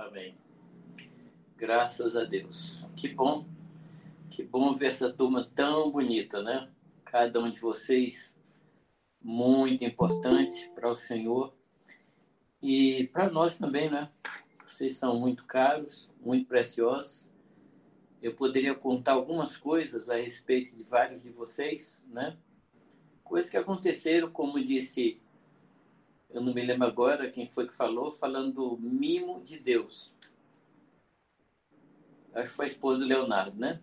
Amém. Graças a Deus. Que bom, que bom ver essa turma tão bonita, né? Cada um de vocês muito importante para o Senhor e para nós também, né? Vocês são muito caros, muito preciosos. Eu poderia contar algumas coisas a respeito de vários de vocês, né? Coisas que aconteceram, como disse eu não me lembro agora quem foi que falou, falando do mimo de Deus. Acho que foi a esposa do Leonardo, né?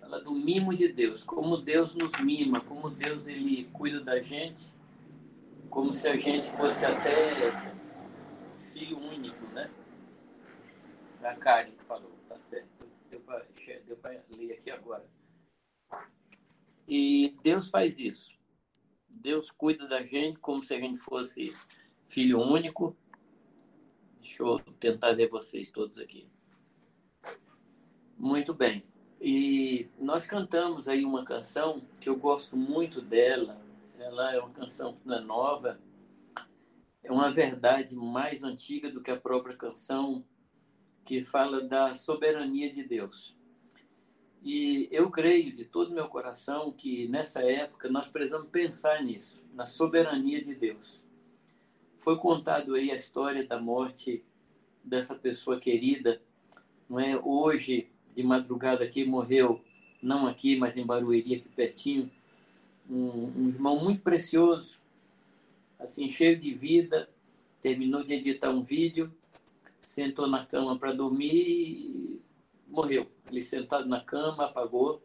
Fala do mimo de Deus, como Deus nos mima, como Deus ele cuida da gente, como se a gente fosse até filho único, né? A Karen que falou, tá certo. Deu para ler aqui agora. E Deus faz isso. Deus cuida da gente como se a gente fosse filho único. Deixa eu tentar ver vocês todos aqui. Muito bem. E nós cantamos aí uma canção que eu gosto muito dela. Ela é uma canção que não é nova. É uma verdade mais antiga do que a própria canção, que fala da soberania de Deus. E eu creio de todo meu coração que nessa época nós precisamos pensar nisso, na soberania de Deus. Foi contado aí a história da morte dessa pessoa querida, não é? Hoje, de madrugada aqui, morreu, não aqui, mas em Barueri, aqui pertinho, um, um irmão muito precioso, assim, cheio de vida, terminou de editar um vídeo, sentou na cama para dormir e morreu. Ele sentado na cama, apagou.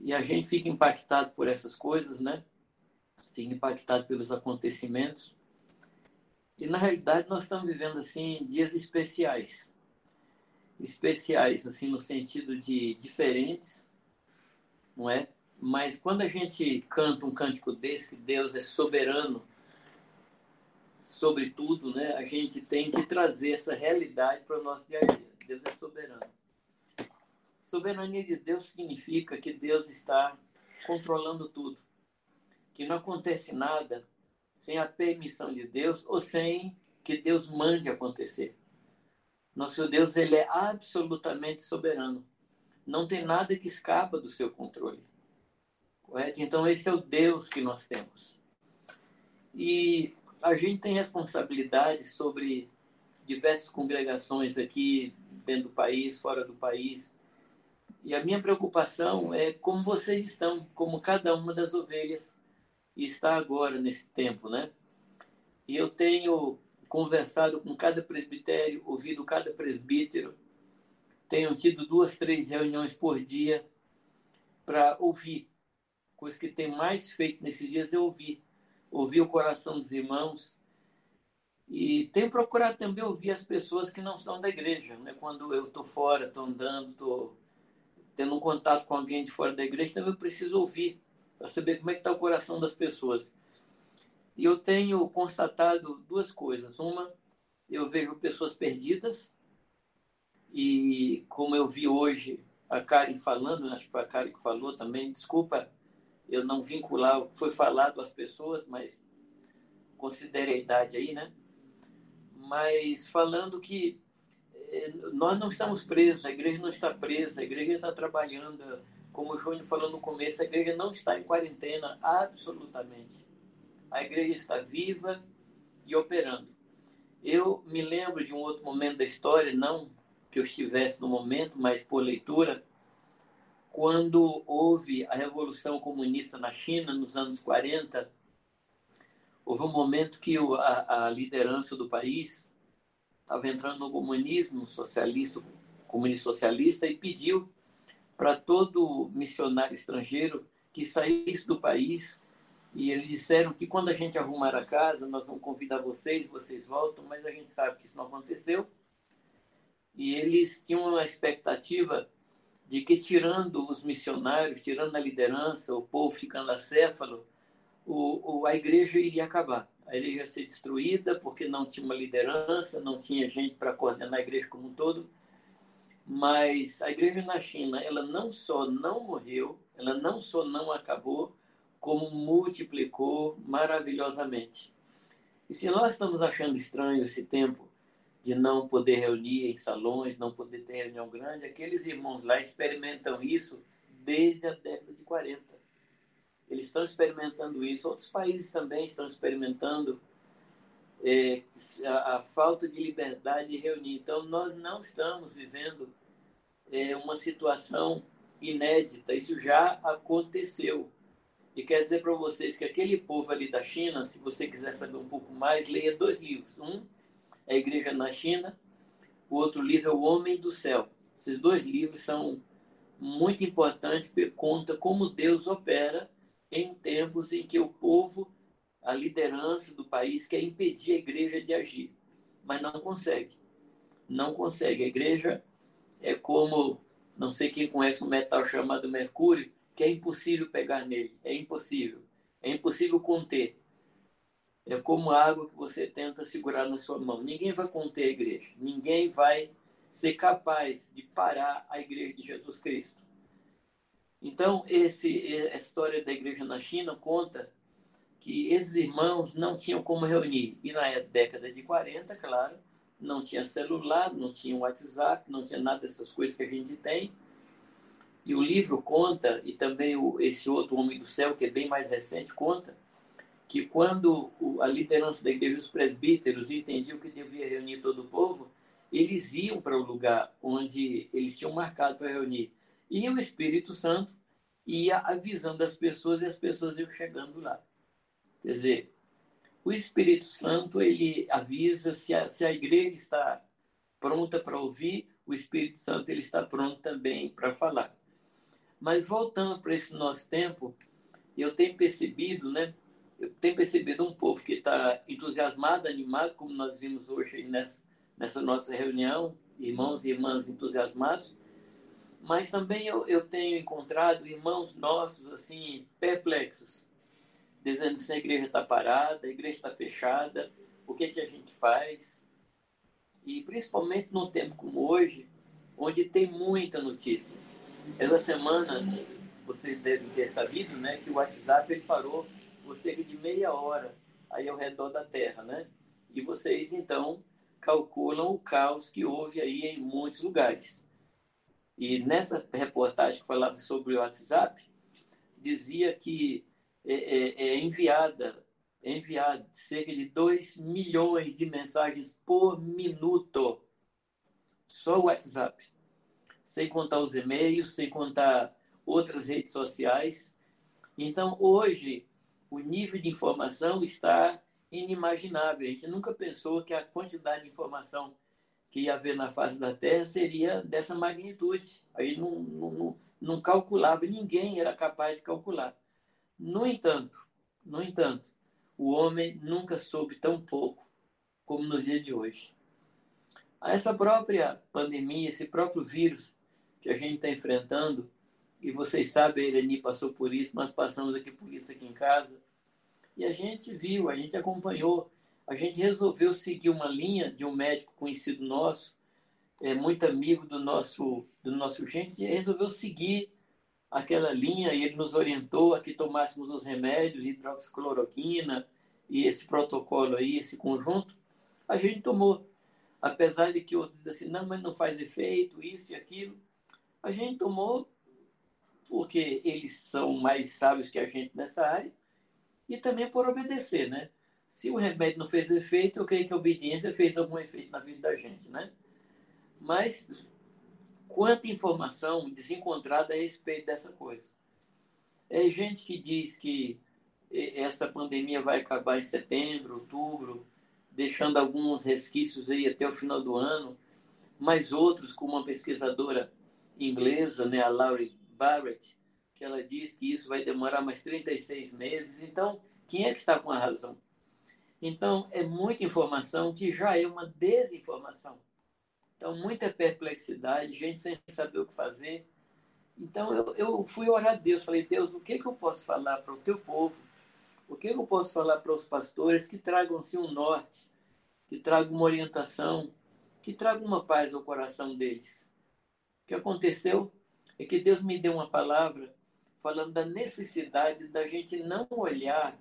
E a gente fica impactado por essas coisas, né? Fica impactado pelos acontecimentos. E na realidade nós estamos vivendo assim dias especiais. Especiais assim no sentido de diferentes, não é? Mas quando a gente canta um cântico desse que Deus é soberano sobre tudo, né? A gente tem que trazer essa realidade para o nosso dia a dia. Deus é soberano. Soberania de Deus significa que Deus está controlando tudo. Que não acontece nada sem a permissão de Deus ou sem que Deus mande acontecer. Nosso Deus, ele é absolutamente soberano. Não tem nada que escapa do seu controle. Correto? Então, esse é o Deus que nós temos. E a gente tem responsabilidade sobre diversas congregações aqui dentro do país, fora do país. E a minha preocupação é como vocês estão, como cada uma das ovelhas está agora nesse tempo, né? E eu tenho conversado com cada presbitério, ouvido cada presbítero, tenho tido duas, três reuniões por dia para ouvir. Coisa que tem mais feito nesses dias é ouvir. Ouvir o coração dos irmãos, e tenho procurado também ouvir as pessoas que não são da igreja. Né? Quando eu estou fora, estou andando, estou tendo um contato com alguém de fora da igreja, também preciso ouvir para saber como é que está o coração das pessoas. E eu tenho constatado duas coisas. Uma, eu vejo pessoas perdidas, e como eu vi hoje a Karen falando, acho que foi a Karen que falou também, desculpa eu não vincular o que foi falado às pessoas, mas considere a idade aí, né? Mas falando que eh, nós não estamos presos, a igreja não está presa, a igreja está trabalhando. Como o Júnior falou no começo, a igreja não está em quarentena, absolutamente. A igreja está viva e operando. Eu me lembro de um outro momento da história, não que eu estivesse no momento, mas por leitura, quando houve a Revolução Comunista na China, nos anos 40, Houve um momento que a, a liderança do país estava entrando no comunismo socialista, comunista socialista, e pediu para todo missionário estrangeiro que saísse do país. E eles disseram que quando a gente arrumar a casa, nós vamos convidar vocês, vocês voltam, mas a gente sabe que isso não aconteceu. E eles tinham uma expectativa de que, tirando os missionários, tirando a liderança, o povo ficando acéfalo, o, o, a igreja iria acabar. A igreja ia ser destruída porque não tinha uma liderança, não tinha gente para coordenar a igreja como um todo. Mas a igreja na China, ela não só não morreu, ela não só não acabou, como multiplicou maravilhosamente. E se nós estamos achando estranho esse tempo de não poder reunir em salões, não poder ter reunião grande. Aqueles irmãos lá experimentam isso desde a década de 40. Eles estão experimentando isso. Outros países também estão experimentando é, a, a, falta de liberdade de reunir. Então, nós não estamos vivendo é, uma situação inédita. Isso já aconteceu. E quer dizer para vocês que aquele povo ali da China, se você quiser saber um pouco mais, leia dois livros. Um é a Igreja na China, o outro livro é O Homem do Céu. Esses dois livros são muito importantes, porque conta como Deus opera em tempos em que o povo, a liderança do país, quer impedir a igreja de agir, mas não consegue. Não consegue. A igreja é como, não sei quem conhece um metal chamado mercúrio, que é impossível pegar nele. É impossível. É impossível conter. É como água que você tenta segurar na sua mão. Ninguém vai conter a igreja. Ninguém vai ser capaz de parar a igreja de Jesus Cristo. Então, esse, a história da igreja na China conta que esses irmãos não tinham como reunir. E na década de 40, claro, não tinha celular, não tinha WhatsApp, não tinha nada dessas coisas que a gente tem. E o livro conta, e também o, esse outro Homem do Céu, que é bem mais recente, conta que quando a liderança da igreja, os presbíteros, entendiam que devia reunir todo o povo, eles iam para o lugar onde eles tinham marcado para reunir. E o Espírito Santo ia avisando as pessoas e as pessoas iam chegando lá. Quer dizer, o Espírito Santo ele avisa se a, se a igreja está pronta para ouvir, o Espírito Santo ele está pronto também para falar. Mas voltando para esse nosso tempo, eu tenho percebido, né? Eu tenho percebido um povo que está entusiasmado, animado, como nós vimos hoje nessa, nessa nossa reunião, irmãos e irmãs entusiasmados, mas também eu, eu tenho encontrado irmãos nossos assim perplexos, dizendo se a igreja está parada, a igreja está fechada, o que, que a gente faz? E principalmente num tempo como hoje, onde tem muita notícia. Essa semana, vocês devem ter sabido, né, que o WhatsApp ele parou por cerca de meia hora aí ao redor da Terra, né? E vocês então calculam o caos que houve aí em muitos lugares. E nessa reportagem que falava sobre o WhatsApp, dizia que é, é, é enviada é enviado cerca de 2 milhões de mensagens por minuto. Só o WhatsApp. Sem contar os e-mails, sem contar outras redes sociais. Então, hoje, o nível de informação está inimaginável. A gente nunca pensou que a quantidade de informação que ia haver na face da Terra seria dessa magnitude. Aí não, não, não, calculava, ninguém era capaz de calcular. No entanto, no entanto, o homem nunca soube tão pouco como nos dias de hoje. Essa própria pandemia, esse próprio vírus que a gente está enfrentando, e vocês sabem, a Irene passou por isso, nós passamos aqui por isso aqui em casa, e a gente viu, a gente acompanhou a gente resolveu seguir uma linha de um médico conhecido nosso, é, muito amigo do nosso, do nosso gente, e resolveu seguir aquela linha e ele nos orientou a que tomássemos os remédios, hidroxicloroquina e esse protocolo aí, esse conjunto. A gente tomou. Apesar de que outros dizem assim, não, mas não faz efeito, isso e aquilo. A gente tomou porque eles são mais sábios que a gente nessa área e também por obedecer, né? Se o remédio não fez efeito, eu creio que a obediência fez algum efeito na vida da gente, né? Mas quanta informação desencontrada a respeito dessa coisa. É gente que diz que essa pandemia vai acabar em setembro, outubro, deixando alguns resquícios aí até o final do ano, mas outros, como uma pesquisadora inglesa, né, a Laurie Barrett, que ela diz que isso vai demorar mais 36 meses. Então, quem é que está com a razão? Então, é muita informação que já é uma desinformação. Então, muita perplexidade, gente sem saber o que fazer. Então, eu, eu fui orar a Deus, falei, Deus, o que, que eu posso falar para o teu povo? O que, que eu posso falar para os pastores que tragam-se um norte, que tragam uma orientação, que tragam uma paz ao coração deles? O que aconteceu é que Deus me deu uma palavra falando da necessidade da gente não olhar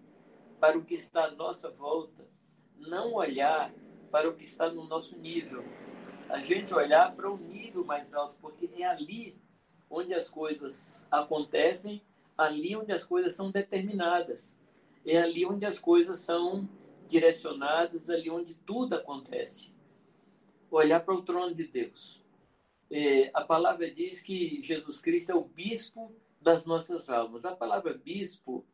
para o que está à nossa volta, não olhar para o que está no nosso nível. A gente olhar para o nível mais alto, porque é ali onde as coisas acontecem, ali onde as coisas são determinadas, é ali onde as coisas são direcionadas, ali onde tudo acontece. Olhar para o trono de Deus. É, a palavra diz que Jesus Cristo é o bispo das nossas almas. A palavra bispo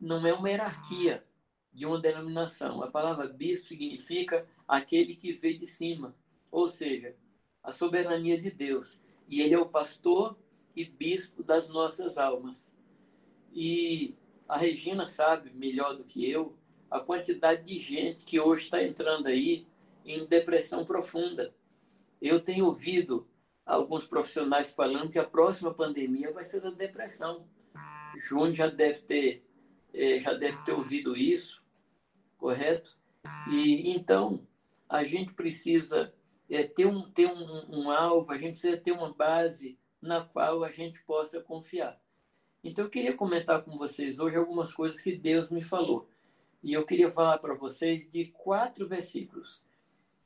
não é uma hierarquia de uma denominação. A palavra bispo significa aquele que vê de cima, ou seja, a soberania de Deus. E ele é o pastor e bispo das nossas almas. E a Regina sabe melhor do que eu a quantidade de gente que hoje está entrando aí em depressão profunda. Eu tenho ouvido alguns profissionais falando que a próxima pandemia vai ser da depressão. Júnior já deve ter é, já deve ter ouvido isso, correto? E então a gente precisa é, ter um ter um, um alvo, a gente precisa ter uma base na qual a gente possa confiar. Então eu queria comentar com vocês hoje algumas coisas que Deus me falou. E eu queria falar para vocês de quatro versículos.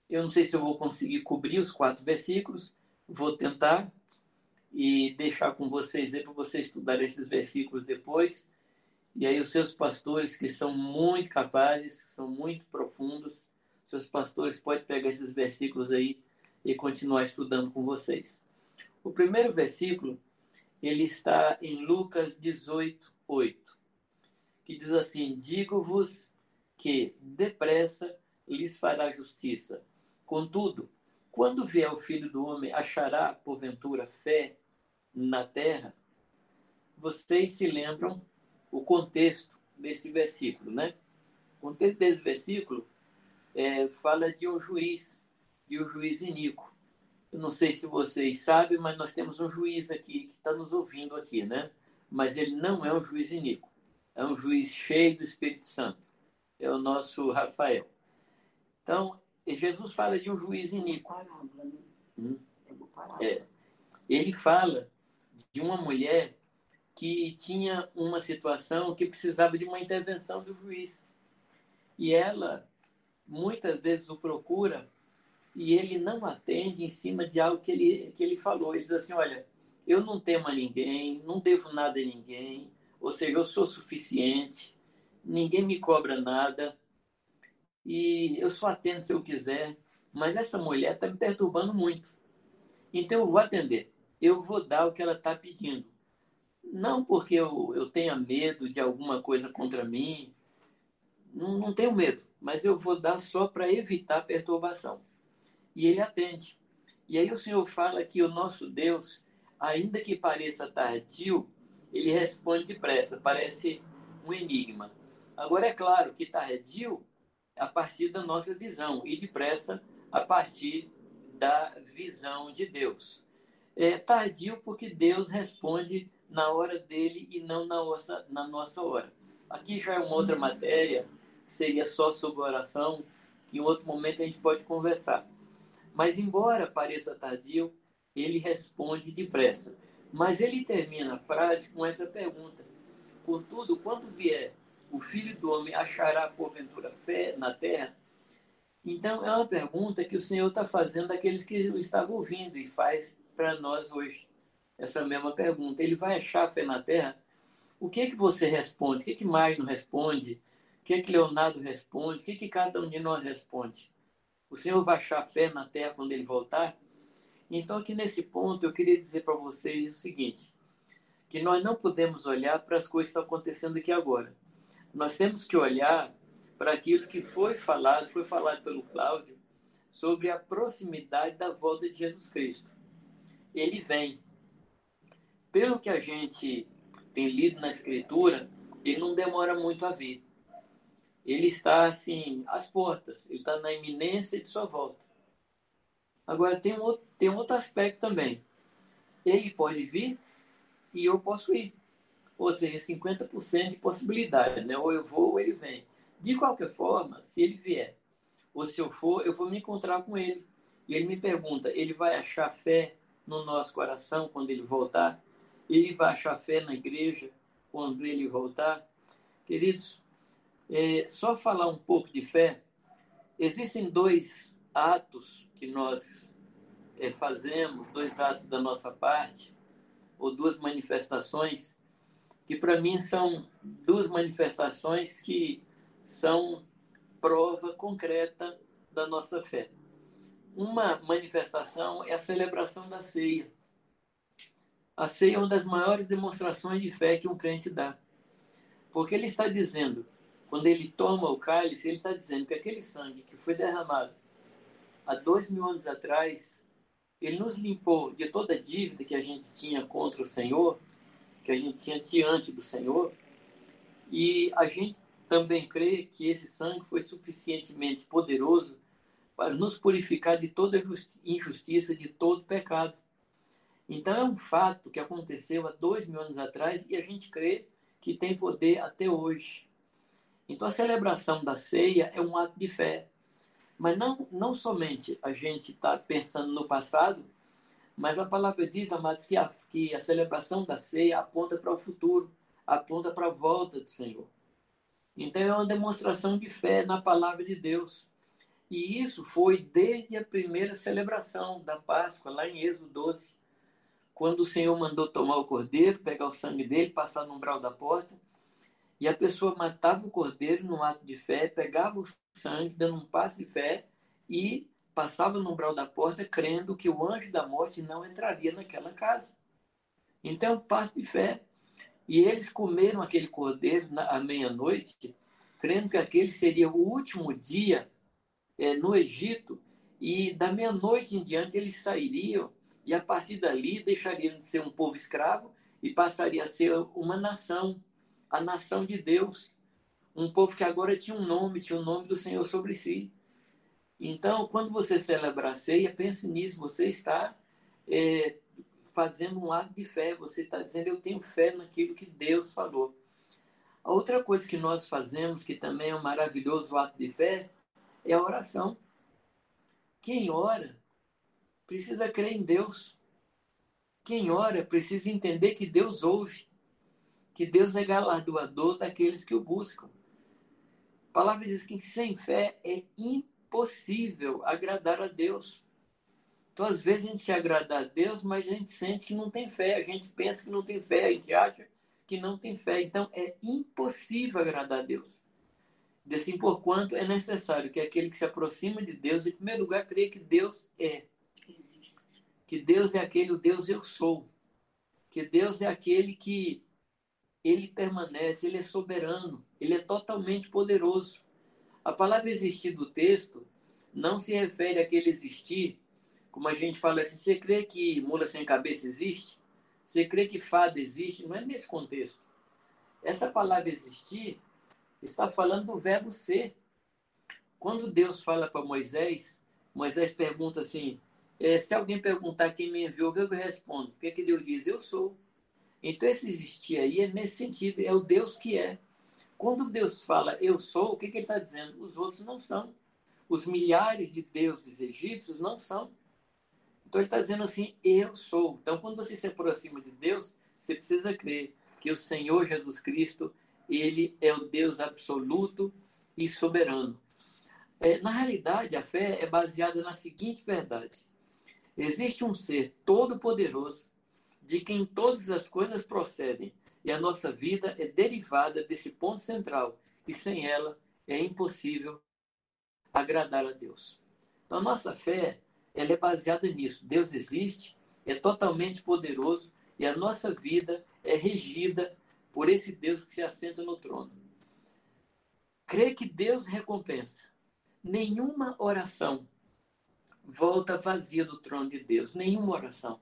Eu não sei se eu vou conseguir cobrir os quatro versículos, vou tentar e deixar com vocês aí para vocês estudarem esses versículos depois. E aí os seus pastores que são muito capazes, são muito profundos, seus pastores podem pegar esses versículos aí e continuar estudando com vocês. O primeiro versículo, ele está em Lucas 18, 8, que diz assim: Digo-vos que depressa lhes fará justiça. Contudo, quando vier o filho do homem, achará, porventura, fé na terra? Vocês se lembram o contexto desse versículo, né? O contexto desse versículo é, fala de um juiz, de um juiz iníquo. Eu não sei se vocês sabem, mas nós temos um juiz aqui que está nos ouvindo aqui, né? Mas ele não é um juiz iníquo. É um juiz cheio do Espírito Santo. É o nosso Rafael. Então, Jesus fala de um juiz iníquo. Hum? É. Ele fala de uma mulher que tinha uma situação que precisava de uma intervenção do juiz. E ela muitas vezes o procura e ele não atende em cima de algo que ele, que ele falou. Ele diz assim: Olha, eu não temo a ninguém, não devo nada a ninguém, ou seja, eu sou suficiente, ninguém me cobra nada, e eu só atendo se eu quiser, mas essa mulher está me perturbando muito. Então eu vou atender, eu vou dar o que ela está pedindo. Não porque eu, eu tenha medo de alguma coisa contra mim, não, não tenho medo, mas eu vou dar só para evitar perturbação e ele atende. E aí o Senhor fala que o nosso Deus, ainda que pareça tardio, ele responde depressa, parece um enigma. Agora é claro que tardio a partir da nossa visão e depressa a partir da visão de Deus. É tardio porque Deus responde na hora dele e não na nossa, na nossa hora. Aqui já é uma outra matéria, que seria só sobre oração, que em outro momento a gente pode conversar. Mas, embora pareça tardio, ele responde depressa. Mas ele termina a frase com essa pergunta: Contudo, quando vier o filho do homem, achará porventura fé na terra? Então, é uma pergunta que o Senhor está fazendo àqueles que o estavam ouvindo e faz para nós hoje essa mesma pergunta. Ele vai achar fé na terra? O que é que você responde? O que é que Magno responde? O que é que Leonardo responde? O que é que cada um de nós responde? O Senhor vai achar fé na terra quando ele voltar? Então, aqui nesse ponto, eu queria dizer para vocês o seguinte: que nós não podemos olhar para as coisas que estão acontecendo aqui agora. Nós temos que olhar para aquilo que foi falado, foi falado pelo Cláudio, sobre a proximidade da volta de Jesus Cristo. Ele vem. Pelo que a gente tem lido na Escritura, ele não demora muito a vir ele está assim às portas, ele está na iminência de sua volta. Agora tem um outro, tem um outro aspecto também. Ele pode vir e eu posso ir. Ou seja, 50% de possibilidade, né? Ou eu vou ou ele vem. De qualquer forma, se ele vier, ou se eu for, eu vou me encontrar com ele. E ele me pergunta: ele vai achar fé no nosso coração quando ele voltar? Ele vai achar fé na igreja quando ele voltar? Queridos, é, só falar um pouco de fé existem dois atos que nós é, fazemos, dois atos da nossa parte, ou duas manifestações, que para mim são duas manifestações que são prova concreta da nossa fé. Uma manifestação é a celebração da ceia. A ceia é uma das maiores demonstrações de fé que um crente dá. Porque ele está dizendo, quando ele toma o cálice, ele está dizendo que aquele sangue que foi derramado há dois mil anos atrás, ele nos limpou de toda a dívida que a gente tinha contra o Senhor, que a gente tinha diante do Senhor, e a gente também crê que esse sangue foi suficientemente poderoso para nos purificar de toda injustiça, de todo pecado. Então é um fato que aconteceu há dois mil anos atrás e a gente crê que tem poder até hoje. Então a celebração da ceia é um ato de fé. Mas não, não somente a gente está pensando no passado, mas a palavra diz, amados, que a, que a celebração da ceia aponta para o futuro, aponta para a volta do Senhor. Então é uma demonstração de fé na palavra de Deus. E isso foi desde a primeira celebração da Páscoa, lá em Êxodo 12, quando o Senhor mandou tomar o cordeiro, pegar o sangue dele, passar no umbral da porta, e a pessoa matava o cordeiro num ato de fé, pegava o sangue, dando um passo de fé, e passava no umbral da porta, crendo que o anjo da morte não entraria naquela casa. Então, passo de fé. E eles comeram aquele cordeiro à meia-noite, crendo que aquele seria o último dia é, no Egito, e da meia-noite em diante eles sairiam, e a partir dali deixariam de ser um povo escravo e passaria a ser uma nação, a nação de Deus. Um povo que agora tinha um nome, tinha o nome do Senhor sobre si. Então, quando você celebra a ceia, pense nisso, você está é, fazendo um ato de fé, você está dizendo, eu tenho fé naquilo que Deus falou. A outra coisa que nós fazemos, que também é um maravilhoso ato de fé, é a oração. Quem ora precisa crer em Deus. Quem ora precisa entender que Deus ouve, que Deus é galardoador daqueles que o buscam. A palavra diz que sem fé é impossível agradar a Deus. Então, às vezes, a gente quer agradar a Deus, mas a gente sente que não tem fé, a gente pensa que não tem fé, a gente acha que não tem fé. Então, é impossível agradar a Deus. Assim, porquanto é necessário que aquele que se aproxima de Deus, em primeiro lugar, creia que Deus é. Que Deus é aquele, o Deus eu sou. Que Deus é aquele que ele permanece, ele é soberano, ele é totalmente poderoso. A palavra existir do texto não se refere àquele existir, como a gente fala assim, você crê que mula sem cabeça existe? Você crê que fada existe? Não é nesse contexto. Essa palavra existir está falando do verbo ser. Quando Deus fala para Moisés, Moisés pergunta assim: é, se alguém perguntar quem me enviou, o que eu respondo? O que, é que Deus diz? Eu sou. Então, esse existir aí é nesse sentido, é o Deus que é. Quando Deus fala eu sou, o que, que ele está dizendo? Os outros não são. Os milhares de deuses egípcios não são. Então, ele está dizendo assim: eu sou. Então, quando você se aproxima de Deus, você precisa crer que o Senhor Jesus Cristo ele é o Deus absoluto e soberano. É, na realidade, a fé é baseada na seguinte verdade: existe um ser todo-poderoso, de quem todas as coisas procedem, e a nossa vida é derivada desse ponto central, e sem ela é impossível agradar a Deus. Então, a nossa fé ela é baseada nisso. Deus existe, é totalmente poderoso, e a nossa vida é regida por esse Deus que se assenta no trono. Crê que Deus recompensa. Nenhuma oração volta vazia do trono de Deus. Nenhuma oração.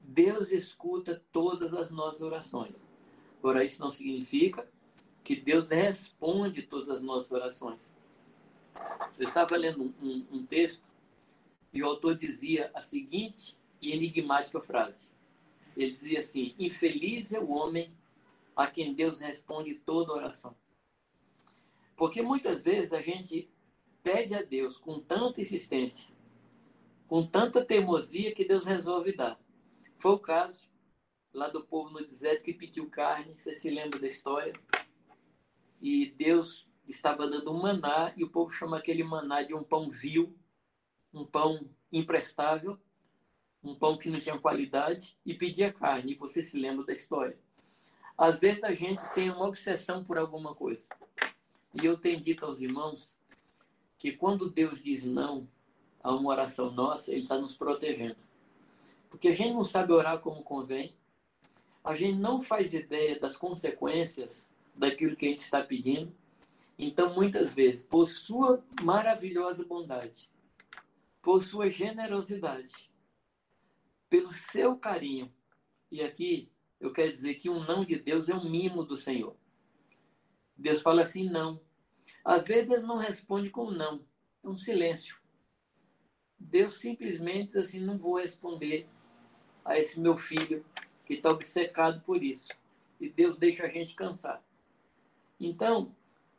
Deus escuta todas as nossas orações. Agora, isso não significa que Deus responde todas as nossas orações. Eu estava lendo um, um, um texto e o autor dizia a seguinte enigmática frase. Ele dizia assim: Infeliz é o homem a quem Deus responde toda oração. Porque muitas vezes a gente pede a Deus com tanta insistência, com tanta teimosia que Deus resolve dar. Foi o caso lá do povo no deserto que pediu carne, você se lembra da história? E Deus estava dando um maná e o povo chama aquele maná de um pão vil, um pão imprestável, um pão que não tinha qualidade e pedia carne. Você se lembra da história. Às vezes a gente tem uma obsessão por alguma coisa. E eu tenho dito aos irmãos que quando Deus diz não a uma oração nossa, Ele está nos protegendo. Porque a gente não sabe orar como convém, a gente não faz ideia das consequências daquilo que a gente está pedindo. Então, muitas vezes, por sua maravilhosa bondade, por sua generosidade, pelo seu carinho, e aqui eu quero dizer que um não de Deus é um mimo do Senhor. Deus fala assim, não. Às vezes Deus não responde com não, é um silêncio. Deus simplesmente diz assim, não vou responder a esse meu filho que está obcecado por isso. E Deus deixa a gente cansar. Então,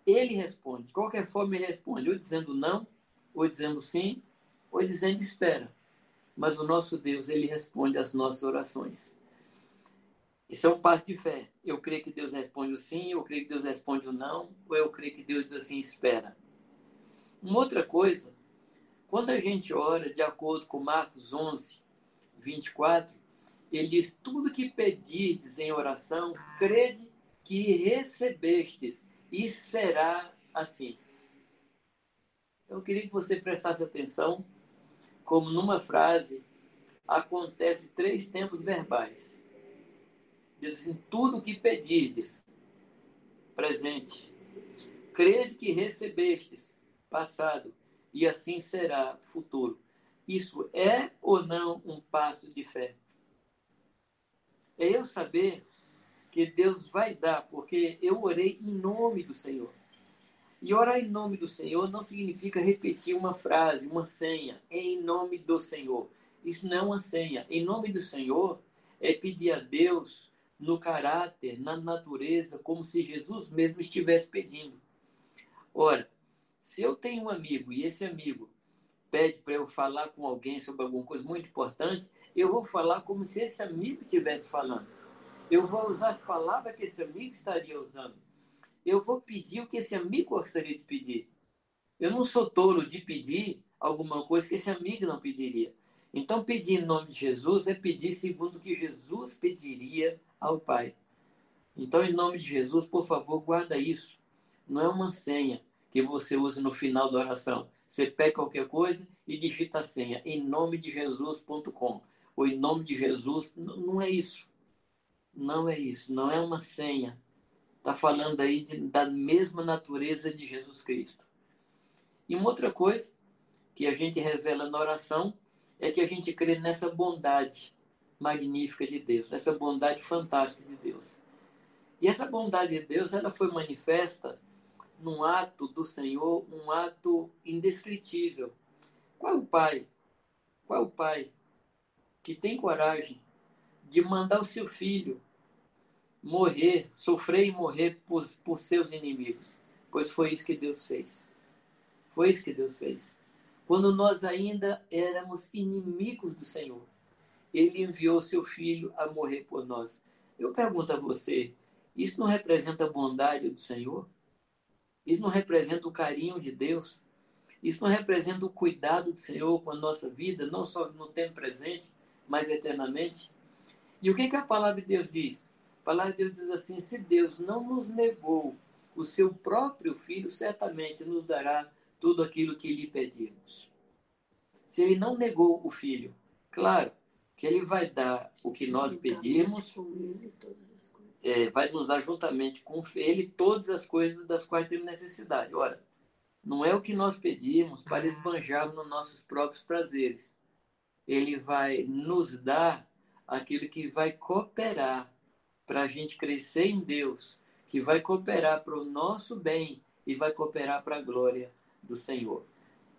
ele responde. De qualquer forma, ele responde, ou dizendo não, ou dizendo sim, ou dizendo espera. Mas o nosso Deus, ele responde às nossas orações. Isso é um passo de fé. Eu creio que Deus responde o sim, eu creio que Deus responde o não, ou eu creio que Deus diz assim, espera. Uma outra coisa, quando a gente ora de acordo com Marcos 11, 24, ele diz: Tudo que pedirdes em oração, crede que recebestes, e será assim. Então, eu queria que você prestasse atenção, como numa frase acontece três tempos verbais. Diz assim: tudo que pedirdes, presente, crede que recebestes, passado, e assim será, futuro. Isso é ou não um passo de fé? É eu saber que Deus vai dar, porque eu orei em nome do Senhor. E orar em nome do Senhor não significa repetir uma frase, uma senha, é em nome do Senhor. Isso não é uma senha. Em nome do Senhor é pedir a Deus no caráter, na natureza, como se Jesus mesmo estivesse pedindo. Ora, se eu tenho um amigo e esse amigo pede para eu falar com alguém sobre alguma coisa muito importante, eu vou falar como se esse amigo estivesse falando. Eu vou usar as palavras que esse amigo estaria usando. Eu vou pedir o que esse amigo gostaria de pedir. Eu não sou tolo de pedir alguma coisa que esse amigo não pediria. Então, pedir em nome de Jesus é pedir segundo o que Jesus pediria ao Pai. Então, em nome de Jesus, por favor, guarda isso. Não é uma senha que você usa no final da oração. Você pega qualquer coisa e digita a senha em nome de Jesus.com ou em nome de Jesus. Não é isso. Não é isso. Não é uma senha. Está falando aí de, da mesma natureza de Jesus Cristo. E uma outra coisa que a gente revela na oração é que a gente crê nessa bondade magnífica de Deus, nessa bondade fantástica de Deus. E essa bondade de Deus, ela foi manifesta num ato do Senhor, um ato indescritível. Qual é o pai? Qual é o pai que tem coragem de mandar o seu filho morrer, sofrer e morrer por, por seus inimigos? Pois foi isso que Deus fez. Foi isso que Deus fez. Quando nós ainda éramos inimigos do Senhor, Ele enviou seu filho a morrer por nós. Eu pergunto a você: isso não representa a bondade do Senhor? Isso não representa o carinho de Deus? Isso não representa o cuidado do Senhor com a nossa vida, não só no tempo presente, mas eternamente? E o que, que a palavra de Deus diz? A palavra de Deus diz assim: se Deus não nos negou o seu próprio filho, certamente nos dará tudo aquilo que lhe pedimos. Se ele não negou o filho, claro que ele vai dar o que nós pedimos é, vai nos dar juntamente com ele todas as coisas das quais temos necessidade. Ora, não é o que nós pedimos para esbanjar nos nossos próprios prazeres. Ele vai nos dar aquilo que vai cooperar para a gente crescer em Deus, que vai cooperar para o nosso bem e vai cooperar para a glória do Senhor.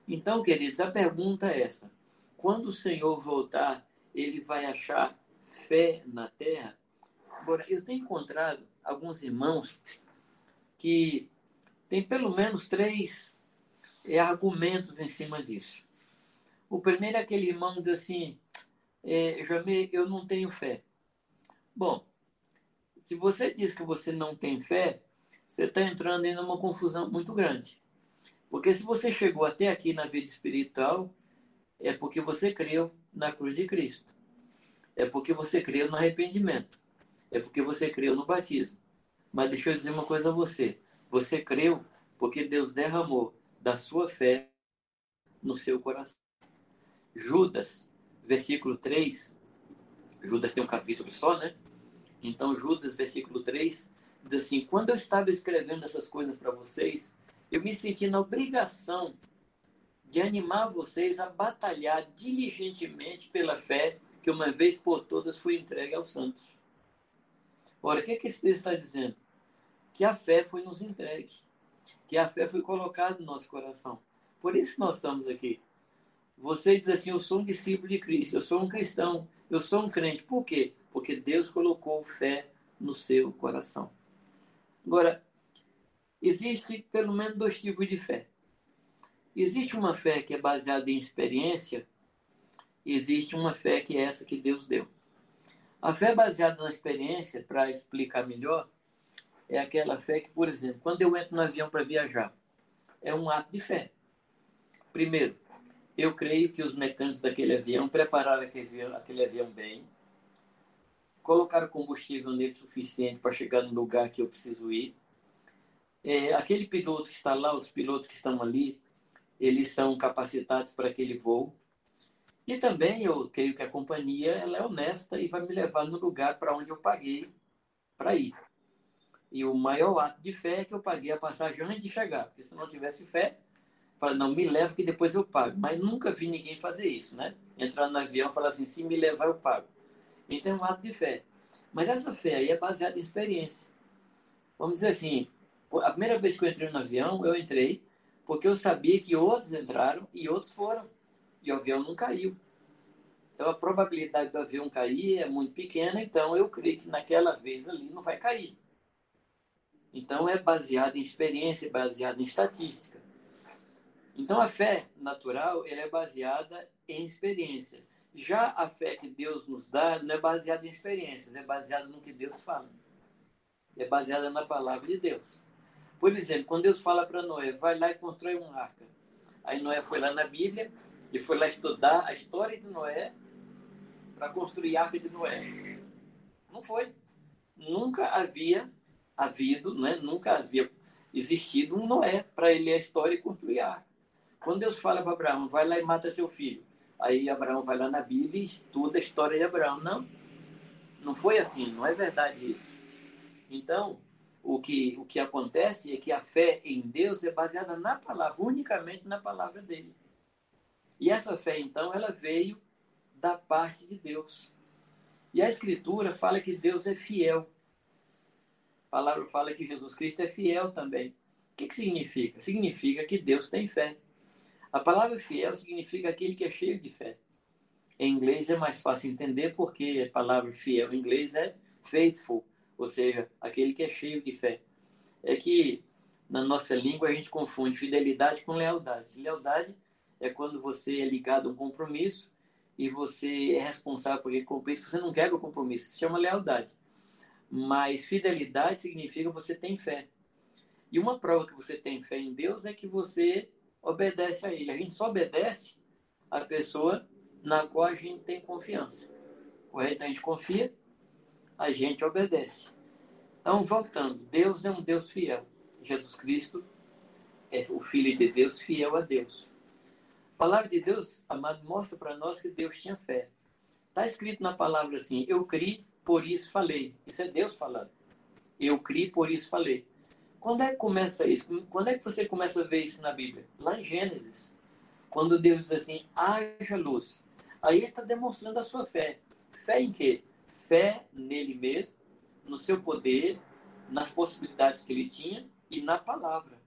Então, queridos, a pergunta é essa: quando o Senhor voltar, ele vai achar fé na terra? Agora, eu tenho encontrado alguns irmãos que têm pelo menos três é, argumentos em cima disso. O primeiro é aquele irmão que diz assim, é, Jamê, eu não tenho fé. Bom, se você diz que você não tem fé, você está entrando em uma confusão muito grande. Porque se você chegou até aqui na vida espiritual, é porque você creu na cruz de Cristo. É porque você creu no arrependimento. É porque você creu no batismo. Mas deixa eu dizer uma coisa a você. Você creu porque Deus derramou da sua fé no seu coração. Judas, versículo 3. Judas tem um capítulo só, né? Então, Judas, versículo 3, diz assim: Quando eu estava escrevendo essas coisas para vocês, eu me senti na obrigação de animar vocês a batalhar diligentemente pela fé que uma vez por todas foi entregue aos santos. Ora, o que, é que esse texto está dizendo? Que a fé foi nos entregue, que a fé foi colocada no nosso coração. Por isso que nós estamos aqui. Você diz assim: Eu sou um discípulo de Cristo, eu sou um cristão, eu sou um crente. Por quê? Porque Deus colocou fé no seu coração. Agora, existe pelo menos dois tipos de fé. Existe uma fé que é baseada em experiência, existe uma fé que é essa que Deus deu. A fé baseada na experiência, para explicar melhor, é aquela fé que, por exemplo, quando eu entro no avião para viajar, é um ato de fé. Primeiro, eu creio que os mecânicos daquele avião prepararam aquele avião, aquele avião bem, colocaram combustível nele suficiente para chegar no lugar que eu preciso ir. É, aquele piloto que está lá, os pilotos que estão ali, eles são capacitados para aquele voo. E também eu creio que a companhia ela é honesta e vai me levar no lugar para onde eu paguei para ir. E o maior ato de fé é que eu paguei a passagem antes de chegar, porque se não tivesse fé, fala, não, me leva que depois eu pago. Mas nunca vi ninguém fazer isso, né? Entrar no avião e falar assim, se me levar eu pago. Então é um ato de fé. Mas essa fé aí é baseada em experiência. Vamos dizer assim, a primeira vez que eu entrei no avião, eu entrei porque eu sabia que outros entraram e outros foram. E o avião não caiu. Então a probabilidade do avião cair é muito pequena, então eu creio que naquela vez ali não vai cair. Então é baseado em experiência, baseado em estatística. Então a fé natural ela é baseada em experiência. Já a fé que Deus nos dá não é baseada em experiências, é baseada no que Deus fala. É baseada na palavra de Deus. Por exemplo, quando Deus fala para Noé, vai lá e constrói uma arca. Aí Noé foi lá na Bíblia e foi lá estudar a história de Noé para construir a arca de Noé. Não foi. Nunca havia havido, né? nunca havia existido um Noé para ele a história e construir a arca. Quando Deus fala para Abraão, vai lá e mata seu filho. Aí Abraão vai lá na Bíblia e estuda a história de Abraão. Não, não foi assim, não é verdade isso. Então, o que, o que acontece é que a fé em Deus é baseada na palavra, unicamente na palavra dele. E essa fé, então, ela veio da parte de Deus. E a Escritura fala que Deus é fiel. A palavra fala que Jesus Cristo é fiel também. O que, que significa? Significa que Deus tem fé. A palavra fiel significa aquele que é cheio de fé. Em inglês é mais fácil entender porque a palavra fiel em inglês é faithful, ou seja, aquele que é cheio de fé. É que na nossa língua a gente confunde fidelidade com lealdade. Lealdade é quando você é ligado a um compromisso e você é responsável por aquele compromisso, você não quebra o compromisso, isso chama lealdade. Mas fidelidade significa você tem fé. E uma prova que você tem fé em Deus é que você obedece a ele. A gente só obedece a pessoa na qual a gente tem confiança. Correto? A gente confia, a gente obedece. Então, voltando, Deus é um Deus fiel. Jesus Cristo é o Filho de Deus, fiel a Deus. A palavra de Deus, amado, mostra para nós que Deus tinha fé. Está escrito na palavra assim: Eu criei, por isso falei. Isso é Deus falando. Eu criei, por isso falei. Quando é que começa isso? Quando é que você começa a ver isso na Bíblia? Lá em Gênesis. Quando Deus diz assim, haja luz. Aí ele está demonstrando a sua fé. Fé em quê? Fé nele mesmo, no seu poder, nas possibilidades que ele tinha e na palavra.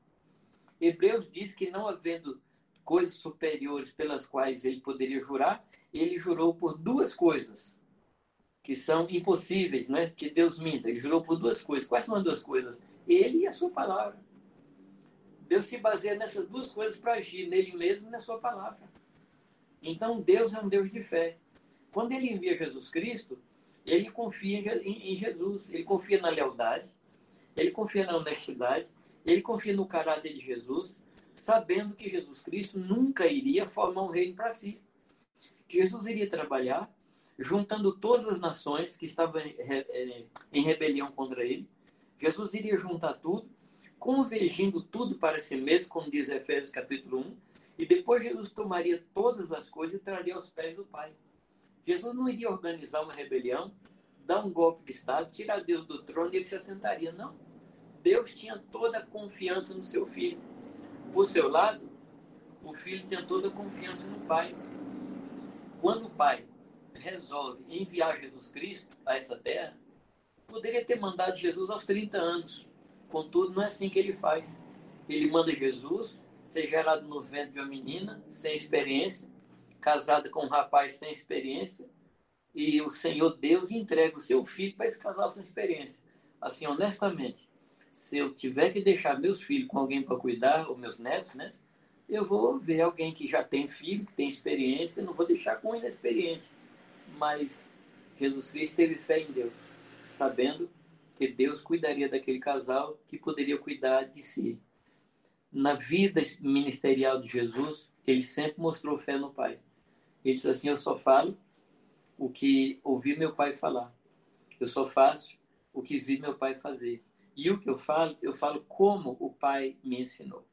Hebreus diz que não havendo coisas superiores pelas quais ele poderia jurar, ele jurou por duas coisas que são impossíveis, né? Que Deus minta. Ele jurou por duas coisas. Quais são as duas coisas? Ele e a sua palavra. Deus se baseia nessas duas coisas para agir, nele mesmo e na sua palavra. Então, Deus é um Deus de fé. Quando ele envia Jesus Cristo, ele confia em Jesus, ele confia na lealdade, ele confia na honestidade, ele confia no caráter de Jesus, sabendo que Jesus Cristo nunca iria formar um reino para si. Que Jesus iria trabalhar juntando todas as nações que estavam em rebelião contra ele. Jesus iria juntar tudo, convergindo tudo para si mesmo, como diz Efésios capítulo 1, e depois Jesus tomaria todas as coisas e traria aos pés do Pai. Jesus não iria organizar uma rebelião, dar um golpe de Estado, tirar Deus do trono e ele se assentaria. Não. Deus tinha toda a confiança no seu filho. Por seu lado, o filho tinha toda a confiança no pai. Quando o pai resolve enviar Jesus Cristo a essa terra, poderia ter mandado Jesus aos 30 anos. Contudo, não é assim que ele faz. Ele manda Jesus ser gerado no ventre de uma menina sem experiência, casada com um rapaz sem experiência, e o Senhor Deus entrega o seu filho para esse casal sem experiência. Assim, honestamente, se eu tiver que deixar meus filhos com alguém para cuidar, ou meus netos, né? Eu vou ver alguém que já tem filho, que tem experiência, não vou deixar com inexperiente. Mas Jesus Cristo teve fé em Deus, sabendo que Deus cuidaria daquele casal que poderia cuidar de si. Na vida ministerial de Jesus, ele sempre mostrou fé no Pai. Ele disse assim: Eu só falo o que ouvi meu pai falar. Eu só faço o que vi meu pai fazer. E o que eu falo, eu falo como o pai me ensinou.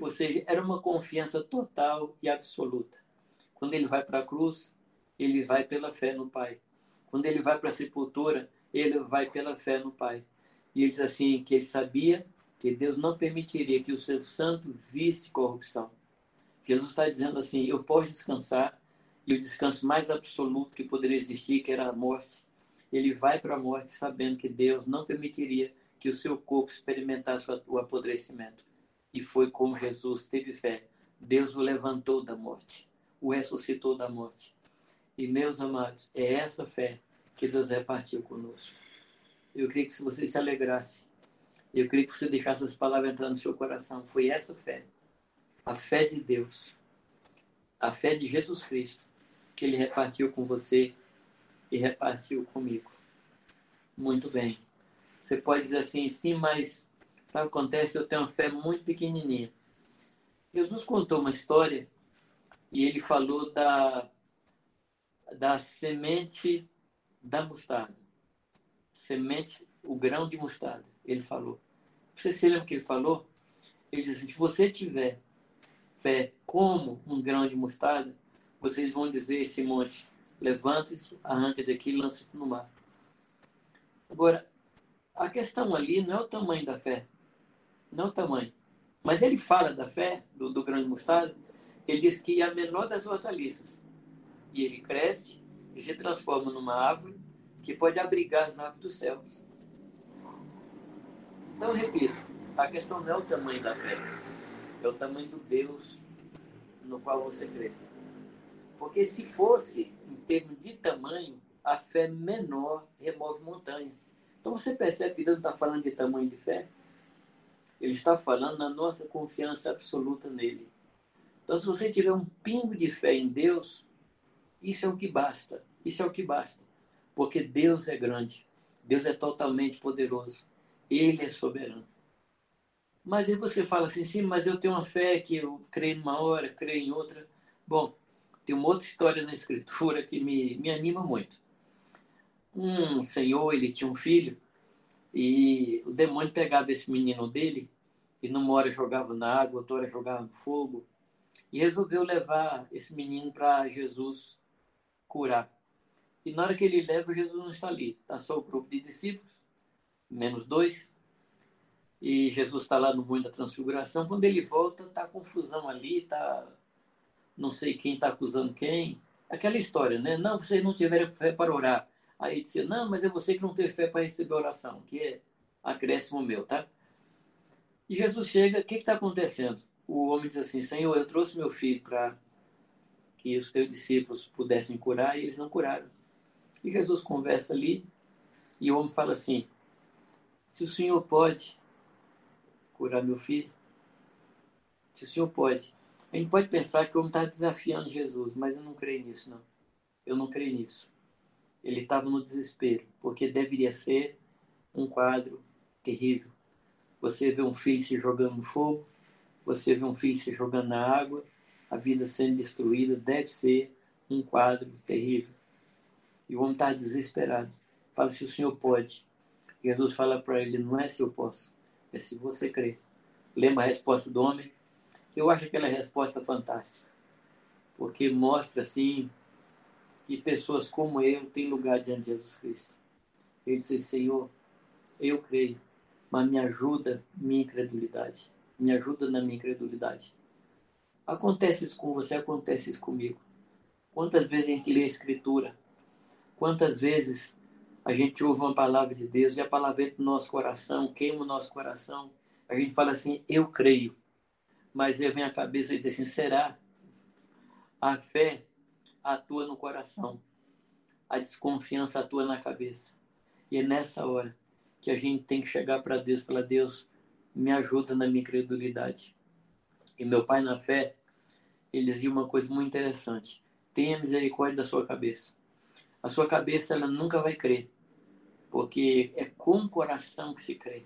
Ou seja, era uma confiança total e absoluta. Quando ele vai para a cruz, ele vai pela fé no Pai. Quando ele vai para a sepultura, ele vai pela fé no Pai. E ele diz assim que ele sabia que Deus não permitiria que o seu santo visse corrupção. Jesus está dizendo assim: eu posso descansar e o descanso mais absoluto que poderia existir, que era a morte, ele vai para a morte sabendo que Deus não permitiria que o seu corpo experimentasse o apodrecimento. E foi como Jesus teve fé. Deus o levantou da morte, o ressuscitou da morte. E, meus amados, é essa fé que Deus repartiu conosco. Eu queria que você se alegrasse. Eu queria que você deixasse essas palavras entrar no seu coração. Foi essa fé, a fé de Deus, a fé de Jesus Cristo, que ele repartiu com você e repartiu comigo. Muito bem. Você pode dizer assim, sim, mas sabe o que acontece? Eu tenho uma fé muito pequenininha. Jesus contou uma história e ele falou da, da semente da mostarda. Semente, o grão de mostarda. Ele falou. Você se lembra que ele falou? Ele disse assim, se você tiver fé como um grão de mostarda, vocês vão dizer esse monte, levante-se, arranque daqui e lance no mar. Agora, a questão ali não é o tamanho da fé, não é o tamanho. Mas ele fala da fé, do, do grão de mostarda, ele diz que é a menor das hortaliças. E ele cresce e se transforma numa árvore que pode abrigar as aves dos céus. Então, repito, a questão não é o tamanho da fé, é o tamanho do Deus no qual você crê. Porque se fosse em termos de tamanho, a fé menor remove montanha. Então você percebe que Deus não está falando de tamanho de fé? Ele está falando na nossa confiança absoluta nele. Então, se você tiver um pingo de fé em Deus, isso é o que basta. Isso é o que basta. Porque Deus é grande. Deus é totalmente poderoso. Ele é soberano. Mas aí você fala assim, sim, mas eu tenho uma fé que eu creio numa hora, creio em outra. Bom, tem uma outra história na escritura que me, me anima muito. Um senhor, ele tinha um filho, e o demônio pegava esse menino dele, e numa hora jogava na água, outra hora jogava no fogo, e resolveu levar esse menino para Jesus curar. E na hora que ele leva, Jesus não está ali. Está só o grupo de discípulos, menos dois. E Jesus está lá no mundo da transfiguração. Quando ele volta, está confusão ali, está não sei quem está acusando quem. Aquela história, né? Não, vocês não tiveram fé para orar. Aí disse, não, mas é você que não teve fé para receber a oração, que é acréscimo meu, tá? E Jesus chega, o que está acontecendo? O homem diz assim, Senhor, eu trouxe meu filho para que os teus discípulos pudessem curar e eles não curaram. E Jesus conversa ali e o homem fala assim, se o Senhor pode curar meu filho, se o Senhor pode, a gente pode pensar que o homem está desafiando Jesus, mas eu não creio nisso, não. Eu não creio nisso. Ele estava no desespero, porque deveria ser um quadro terrível. Você vê um filho se jogando no fogo, você vê um filho se jogando na água, a vida sendo destruída, deve ser um quadro terrível. E o homem está desesperado. Fala se o senhor pode. Jesus fala para ele: não é se eu posso, é se você crer. Lembra a resposta do homem? Eu acho aquela resposta fantástica, porque mostra assim que pessoas como eu têm lugar diante de Jesus Cristo. Ele disse: Senhor, eu creio, mas me ajuda minha incredulidade. Me ajuda na minha incredulidade. Acontece isso com você, acontece isso comigo. Quantas vezes a gente lê a Escritura? Quantas vezes a gente ouve uma palavra de Deus e a palavra entra no nosso coração, queima o nosso coração. A gente fala assim, eu creio. Mas aí vem a cabeça e diz assim, será? A fé atua no coração. A desconfiança atua na cabeça. E é nessa hora que a gente tem que chegar para Deus e falar, Deus, me ajuda na minha credulidade. E meu pai na fé, ele dizia uma coisa muito interessante. Tenha misericórdia da sua cabeça. A sua cabeça ela nunca vai crer, porque é com o coração que se crê.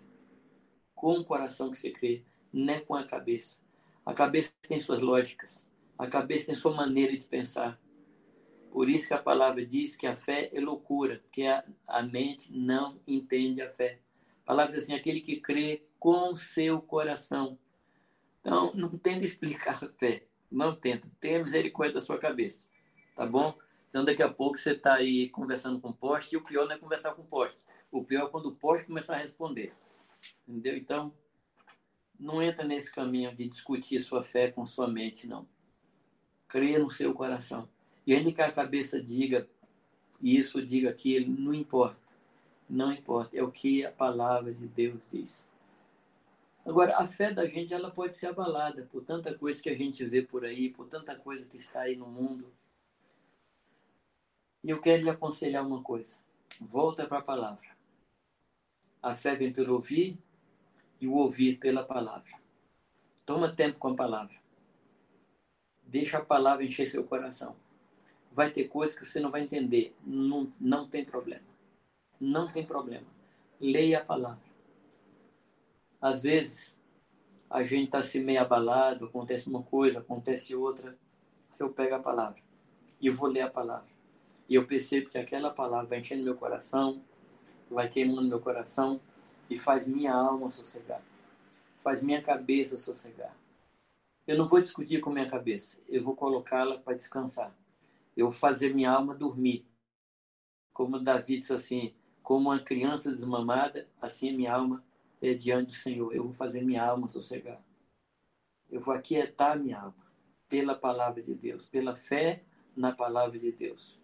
Com o coração que se crê, não é com a cabeça. A cabeça tem suas lógicas, a cabeça tem sua maneira de pensar. Por isso que a palavra diz que a fé é loucura, que a, a mente não entende a fé. A palavra diz assim, aquele que crê com seu coração. Então, não tenta explicar a fé. Não tenta. Tenha misericórdia da sua cabeça. Tá bom? Senão daqui a pouco você está aí conversando com o poste e o pior não é conversar com o poste. O pior é quando o poste começar a responder. Entendeu? Então, não entra nesse caminho de discutir sua fé com sua mente, não. Creia no seu coração. E ainda que a cabeça diga isso, diga aquilo, não importa. Não importa. É o que a palavra de Deus diz. Agora, a fé da gente ela pode ser abalada por tanta coisa que a gente vê por aí, por tanta coisa que está aí no mundo. E eu quero lhe aconselhar uma coisa. Volta para a palavra. A fé vem pelo ouvir e o ouvir pela palavra. Toma tempo com a palavra. Deixa a palavra encher seu coração. Vai ter coisas que você não vai entender. Não, não tem problema. Não tem problema. Leia a palavra. Às vezes, a gente está assim meio abalado, acontece uma coisa, acontece outra. Eu pego a palavra e vou ler a palavra. E eu percebo que aquela palavra vai enchendo meu coração, vai queimando meu coração e faz minha alma sossegar. Faz minha cabeça sossegar. Eu não vou discutir com minha cabeça, eu vou colocá-la para descansar. Eu vou fazer minha alma dormir. Como Davi disse assim, como uma criança desmamada, assim minha alma é diante do Senhor. Eu vou fazer minha alma sossegar. Eu vou aquietar minha alma pela palavra de Deus, pela fé na palavra de Deus.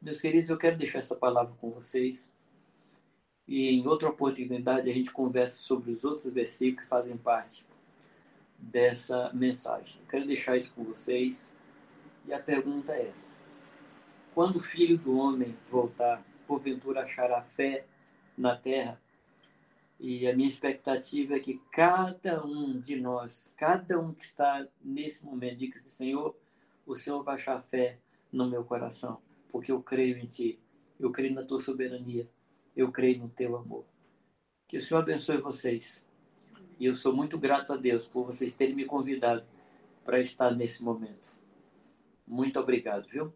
Meus queridos, eu quero deixar essa palavra com vocês. E em outra oportunidade a gente conversa sobre os outros versículos que fazem parte dessa mensagem. Quero deixar isso com vocês. E a pergunta é essa: Quando o filho do homem voltar, porventura achará fé na terra? E a minha expectativa é que cada um de nós, cada um que está nesse momento, diga assim: Senhor, o Senhor vai achar fé no meu coração porque eu creio em Ti, eu creio na Tua soberania, eu creio no Teu amor. Que o Senhor abençoe vocês. E eu sou muito grato a Deus por vocês terem me convidado para estar nesse momento. Muito obrigado, viu?